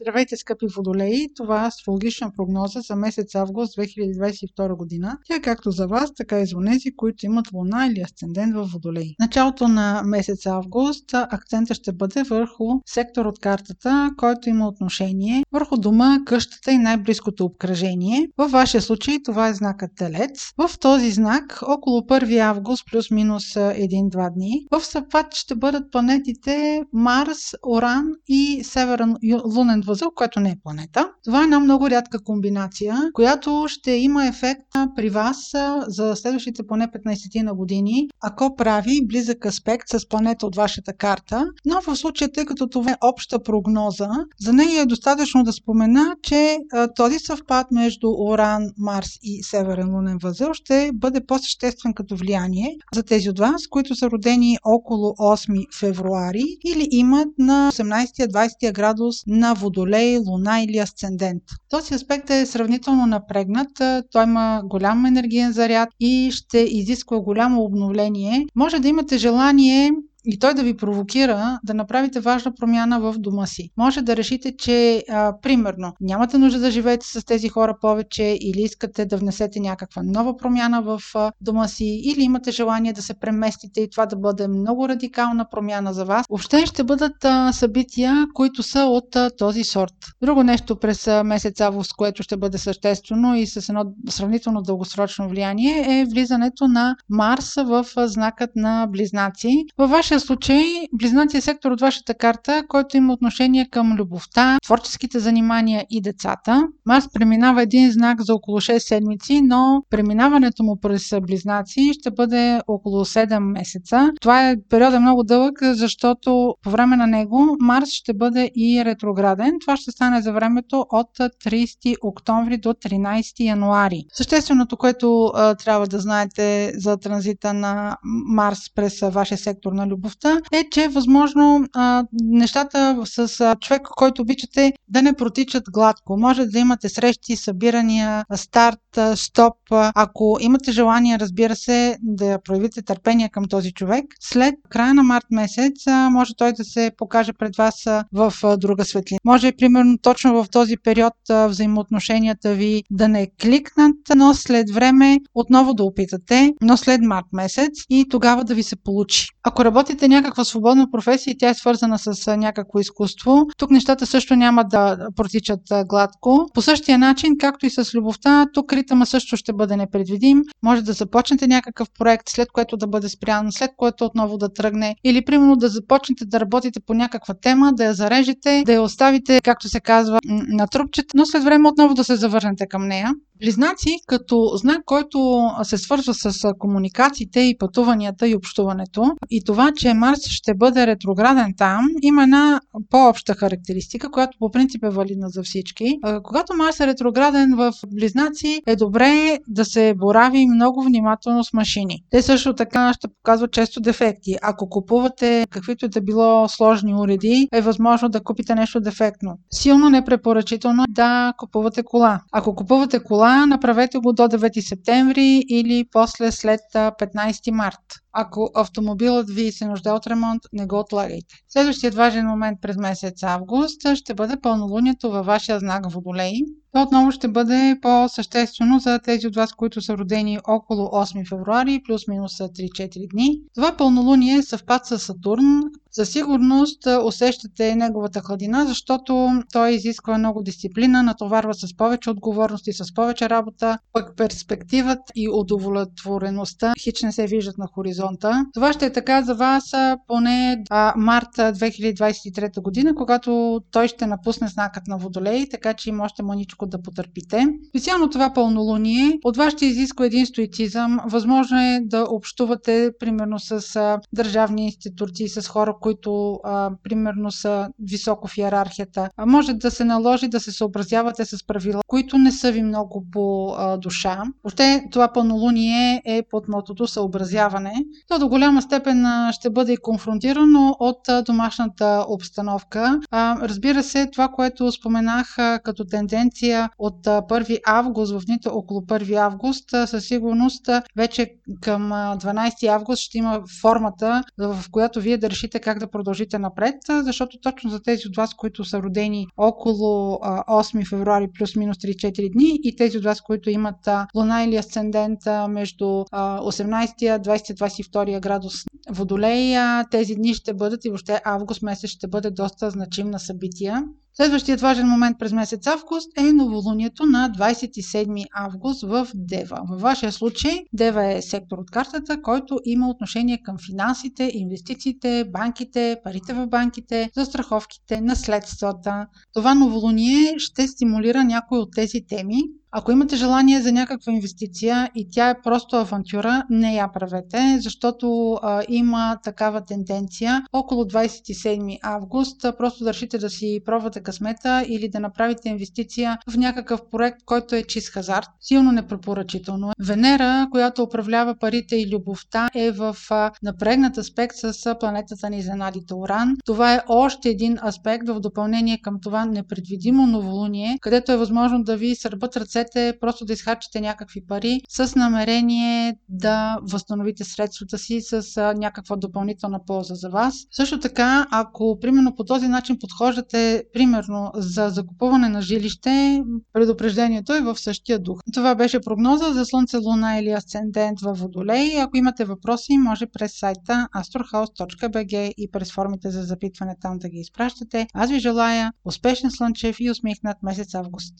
Здравейте, скъпи водолеи! Това е астрологична прогноза за месец август 2022 година. Тя е както за вас, така и за тези, които имат луна или асцендент в водолей. Началото на месец август акцента ще бъде върху сектор от картата, който има отношение върху дома, къщата и най-близкото обкръжение. Във вашия случай това е знакът Телец. В този знак около 1 август плюс-минус 1-2 дни в съпад ще бъдат планетите Марс, Оран и Северен лунен възъл, което не е планета. Това е една много рядка комбинация, която ще има ефект при вас за следващите поне 15 на години, ако прави близък аспект с планета от вашата карта. Но в случая, тъй като това е обща прогноза, за нея е достатъчно да спомена, че този съвпад между Оран, Марс и Северен лунен възъл ще бъде по-съществен като влияние за тези от вас, които са родени около 8 февруари или имат на 18-20 градус на Водолей, Луна или Асцендент. Този аспект е сравнително напрегнат, той има голям енергиен заряд и ще изисква голямо обновление. Може да имате желание и той да ви провокира да направите важна промяна в дома си. Може да решите, че а, примерно нямате нужда да живеете с тези хора повече или искате да внесете някаква нова промяна в а, дома си или имате желание да се преместите и това да бъде много радикална промяна за вас. Въобще ще бъдат а, събития, които са от а, този сорт. Друго нещо през а, месец август, което ще бъде съществено и с едно сравнително дългосрочно влияние е влизането на Марс в а, знакът на Близнаци. Във вашия вашия случай близнаци е сектор от вашата карта, който има отношение към любовта, творческите занимания и децата. Марс преминава един знак за около 6 седмици, но преминаването му през близнаци ще бъде около 7 месеца. Това е период е много дълъг, защото по време на него Марс ще бъде и ретрограден. Това ще стане за времето от 30 октомври до 13 януари. Същественото, което а, трябва да знаете за транзита на Марс през вашия сектор на любов любовта е, че е възможно а, нещата с а, човек, който обичате, да не протичат гладко. Може да имате срещи, събирания, старт, стоп. Ако имате желание, разбира се, да проявите търпение към този човек, след края на март месец а, може той да се покаже пред вас а, в а, друга светлина. Може, примерно, точно в този период а, взаимоотношенията ви да не кликнат, но след време отново да опитате, но след март месец и тогава да ви се получи. Ако работите търсите някаква свободна професия и тя е свързана с някакво изкуство, тук нещата също няма да протичат гладко. По същия начин, както и с любовта, тук ритъма също ще бъде непредвидим. Може да започнете някакъв проект, след което да бъде спрян, след което отново да тръгне. Или, примерно, да започнете да работите по някаква тема, да я зарежете, да я оставите, както се казва, на трупчета, но след време отново да се завърнете към нея. Близнаци като знак, който се свързва с комуникациите и пътуванията и общуването и това, че Марс ще бъде ретрограден там, има една по-обща характеристика, която по принцип е валидна за всички. Когато Марс е ретрограден в Близнаци, е добре да се борави много внимателно с машини. Те също така ще показват често дефекти. Ако купувате каквито и да било сложни уреди, е възможно да купите нещо дефектно. Силно непрепоръчително да купувате кола. Ако купувате кола, това направете го до 9 септември или после след 15 март. Ако автомобилът ви се нужда от ремонт, не го отлагайте. Следващият важен момент през месец август ще бъде пълнолунието във вашия знак Водолей. То отново ще бъде по-съществено за тези от вас, които са родени около 8 февруари, плюс-минус 3-4 дни. Това пълнолуние е съвпад с Сатурн. За сигурност усещате неговата хладина, защото той изисква много дисциплина, натоварва с повече отговорности, с повече работа, пък перспективът и удовлетвореността хич не се виждат на хоризонта. Това ще е така за вас поне а, март 2023 година, когато той ще напусне знакът на Водолей, така че има още маничко да потърпите. Специално това пълнолуние от вас ще изисква един стоицизъм. Възможно е да общувате примерно с а, държавни институции, с хора, които а, примерно са високо в иерархията. А може да се наложи да се съобразявате с правила, които не са ви много по а, душа. Още това пълнолуние е под мотото съобразяване. То до голяма степен а, ще бъде и конфронтирано от а, домашната обстановка. А, разбира се, това, което споменах а, като тенденция тенденция от 1 август, в дните около 1 август, със сигурност вече към 12 август ще има формата, в която вие да решите как да продължите напред, защото точно за тези от вас, които са родени около 8 февруари плюс-минус 3-4 дни и тези от вас, които имат луна или асцендент между 18-20-22 градус Водолей, тези дни ще бъдат и въобще август месец ще бъде доста значим на събития. Следващият важен момент през месец август е новолунието на 27 август в Дева. Във вашия случай Дева е сектор от картата, който има отношение към финансите, инвестициите, банките, парите в банките, застраховките, наследствата. Това новолуние ще стимулира някои от тези теми, ако имате желание за някаква инвестиция и тя е просто авантюра, не я правете, защото а, има такава тенденция около 27 август просто да решите да си пробвате късмета или да направите инвестиция в някакъв проект, който е чист хазарт. Силно непрепоръчително. Венера, която управлява парите и любовта, е в а, напрегнат аспект с планетата на изненадите Уран. Това е още един аспект в допълнение към това непредвидимо новолуние, където е възможно да ви сърбат ръце ръцете, просто да изхарчите някакви пари с намерение да възстановите средствата си с някаква допълнителна полза за вас. Също така, ако примерно по този начин подхождате примерно за закупуване на жилище, предупреждението е в същия дух. Това беше прогноза за Слънце, Луна или Асцендент във Водолей. Ако имате въпроси, може през сайта astrohouse.bg и през формите за запитване там да ги изпращате. Аз ви желая успешен слънчев и усмихнат месец август.